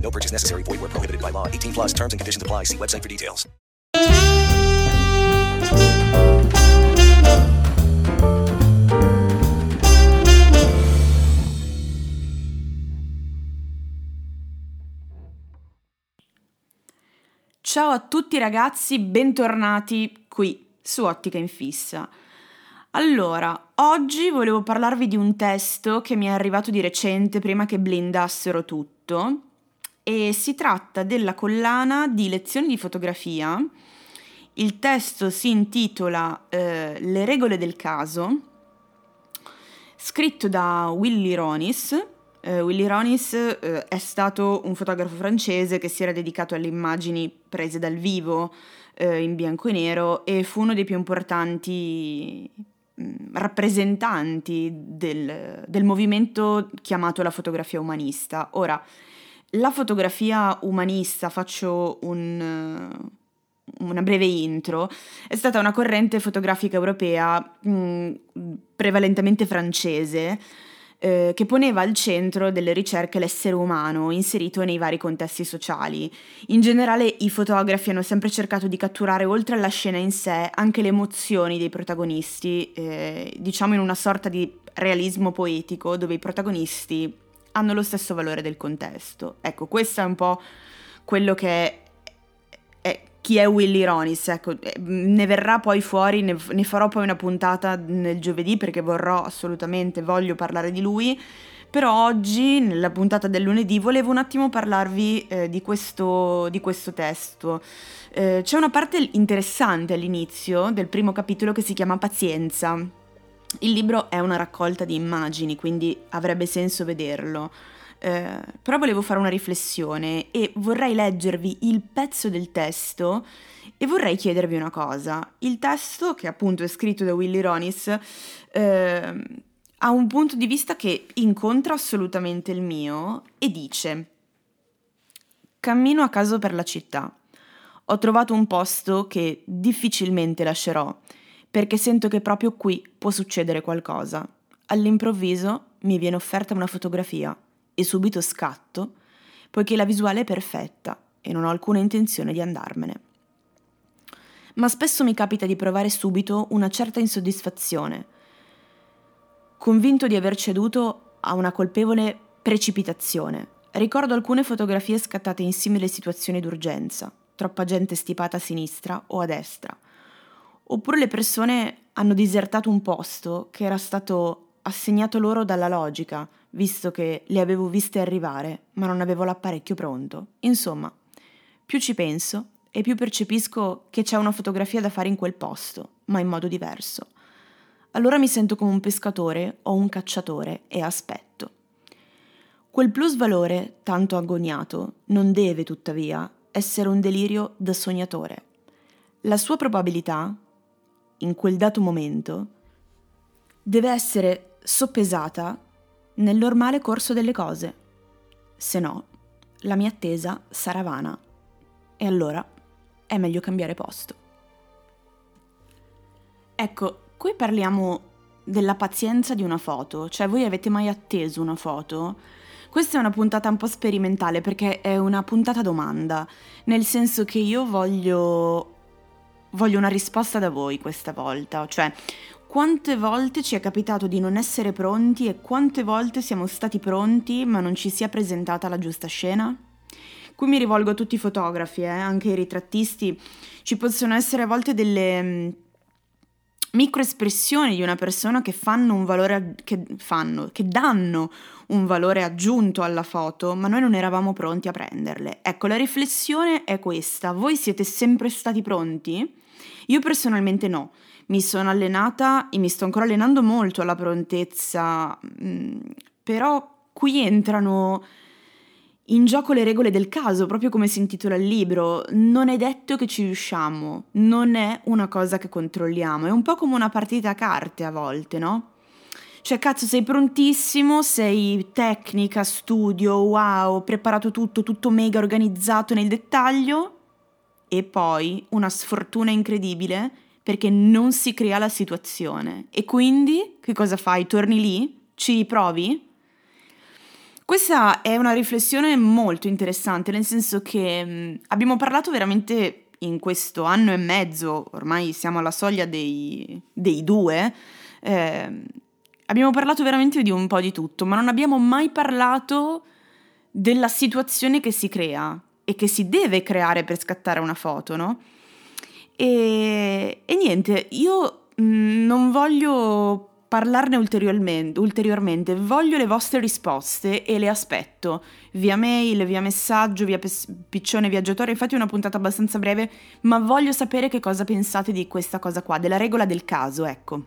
No purchase necessary. Void where prohibited by law. 18 plus terms and conditions apply. See website for details. Ciao a tutti ragazzi, bentornati qui su Ottica in Fissa. Allora, oggi volevo parlarvi di un testo che mi è arrivato di recente prima che blindassero tutto e si tratta della collana di lezioni di fotografia. Il testo si intitola eh, Le regole del caso, scritto da Willy Ronis. Eh, Willy Ronis eh, è stato un fotografo francese che si era dedicato alle immagini prese dal vivo eh, in bianco e nero e fu uno dei più importanti mh, rappresentanti del, del movimento chiamato la fotografia umanista. Ora, la fotografia umanista, faccio un, una breve intro, è stata una corrente fotografica europea mh, prevalentemente francese eh, che poneva al centro delle ricerche l'essere umano inserito nei vari contesti sociali. In generale i fotografi hanno sempre cercato di catturare oltre alla scena in sé anche le emozioni dei protagonisti, eh, diciamo in una sorta di realismo poetico dove i protagonisti hanno lo stesso valore del contesto. Ecco, questo è un po' quello che è, è chi è Willy Ronis, ecco, ne verrà poi fuori, ne, ne, farò poi una puntata nel giovedì perché vorrò assolutamente, voglio parlare di lui, però oggi, nella puntata del lunedì, volevo un attimo parlarvi eh, di, questo, di, questo, testo. Eh, c'è una parte interessante all'inizio del primo capitolo che si chiama Pazienza il libro è una raccolta di immagini, quindi avrebbe senso vederlo. Eh, però volevo fare una riflessione e vorrei leggervi il pezzo del testo e vorrei chiedervi una cosa. Il testo, che appunto è scritto da Willy Ronis, eh, ha un punto di vista che incontra assolutamente il mio e dice Cammino a caso per la città. Ho trovato un posto che difficilmente lascerò perché sento che proprio qui può succedere qualcosa. All'improvviso mi viene offerta una fotografia e subito scatto, poiché la visuale è perfetta e non ho alcuna intenzione di andarmene. Ma spesso mi capita di provare subito una certa insoddisfazione, convinto di aver ceduto a una colpevole precipitazione. Ricordo alcune fotografie scattate in simili situazioni d'urgenza, troppa gente stipata a sinistra o a destra, Oppure le persone hanno disertato un posto che era stato assegnato loro dalla logica, visto che le avevo viste arrivare, ma non avevo l'apparecchio pronto. Insomma, più ci penso e più percepisco che c'è una fotografia da fare in quel posto, ma in modo diverso. Allora mi sento come un pescatore o un cacciatore e aspetto. Quel plusvalore, tanto agognato, non deve, tuttavia, essere un delirio da sognatore. La sua probabilità, in quel dato momento deve essere soppesata nel normale corso delle cose, se no la mia attesa sarà vana e allora è meglio cambiare posto. Ecco, qui parliamo della pazienza di una foto, cioè voi avete mai atteso una foto? Questa è una puntata un po' sperimentale perché è una puntata domanda, nel senso che io voglio voglio una risposta da voi questa volta, cioè quante volte ci è capitato di non essere pronti e quante volte siamo stati pronti ma non ci sia presentata la giusta scena? Qui mi rivolgo a tutti i fotografi, eh, anche i ritrattisti. Ci possono essere a volte delle microespressioni di una persona che fanno un valore, che fanno, che danno un valore aggiunto alla foto, ma noi non eravamo pronti a prenderle. Ecco, la riflessione è questa. Voi siete sempre stati pronti? Io personalmente no. Mi sono allenata e mi sto ancora allenando molto alla prontezza, mm, però qui entrano in gioco le regole del caso, proprio come si intitola il libro. Non è detto che ci riusciamo, non è una cosa che controlliamo, è un po' come una partita a carte a volte, no? Cioè, cazzo, sei prontissimo, sei tecnica, studio, wow, preparato tutto, tutto mega organizzato nel dettaglio, e poi una sfortuna incredibile perché non si crea la situazione. E quindi che cosa fai? Torni lì? Ci riprovi? Questa è una riflessione molto interessante, nel senso che mh, abbiamo parlato veramente in questo anno e mezzo, ormai siamo alla soglia dei, dei due, eh, abbiamo parlato veramente di un po' di tutto, ma non abbiamo mai parlato della situazione che si crea e che si deve creare per scattare una foto, no? E, e niente, io mh, non voglio parlarne ulteriormente, voglio le vostre risposte e le aspetto via mail, via messaggio, via piccione viaggiatore. Infatti è una puntata abbastanza breve, ma voglio sapere che cosa pensate di questa cosa qua, della regola del caso, ecco.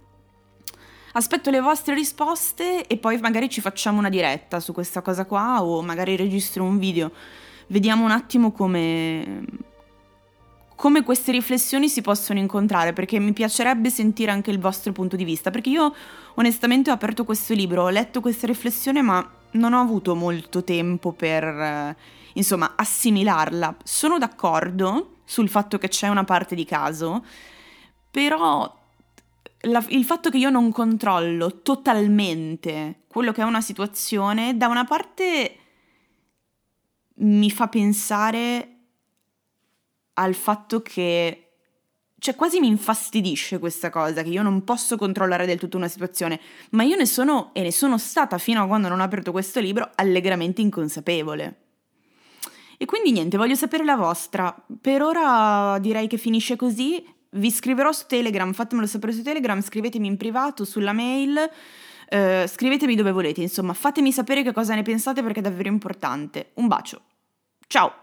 Aspetto le vostre risposte e poi magari ci facciamo una diretta su questa cosa qua o magari registro un video. Vediamo un attimo come come queste riflessioni si possono incontrare, perché mi piacerebbe sentire anche il vostro punto di vista, perché io onestamente ho aperto questo libro, ho letto questa riflessione, ma non ho avuto molto tempo per, eh, insomma, assimilarla. Sono d'accordo sul fatto che c'è una parte di caso, però la, il fatto che io non controllo totalmente quello che è una situazione, da una parte mi fa pensare al fatto che cioè quasi mi infastidisce questa cosa, che io non posso controllare del tutto una situazione, ma io ne sono e ne sono stata fino a quando non ho aperto questo libro allegramente inconsapevole. E quindi niente, voglio sapere la vostra. Per ora direi che finisce così. Vi scriverò su Telegram, fatemelo sapere su Telegram, scrivetemi in privato, sulla mail, eh, scrivetemi dove volete, insomma, fatemi sapere che cosa ne pensate perché è davvero importante. Un bacio. Ciao!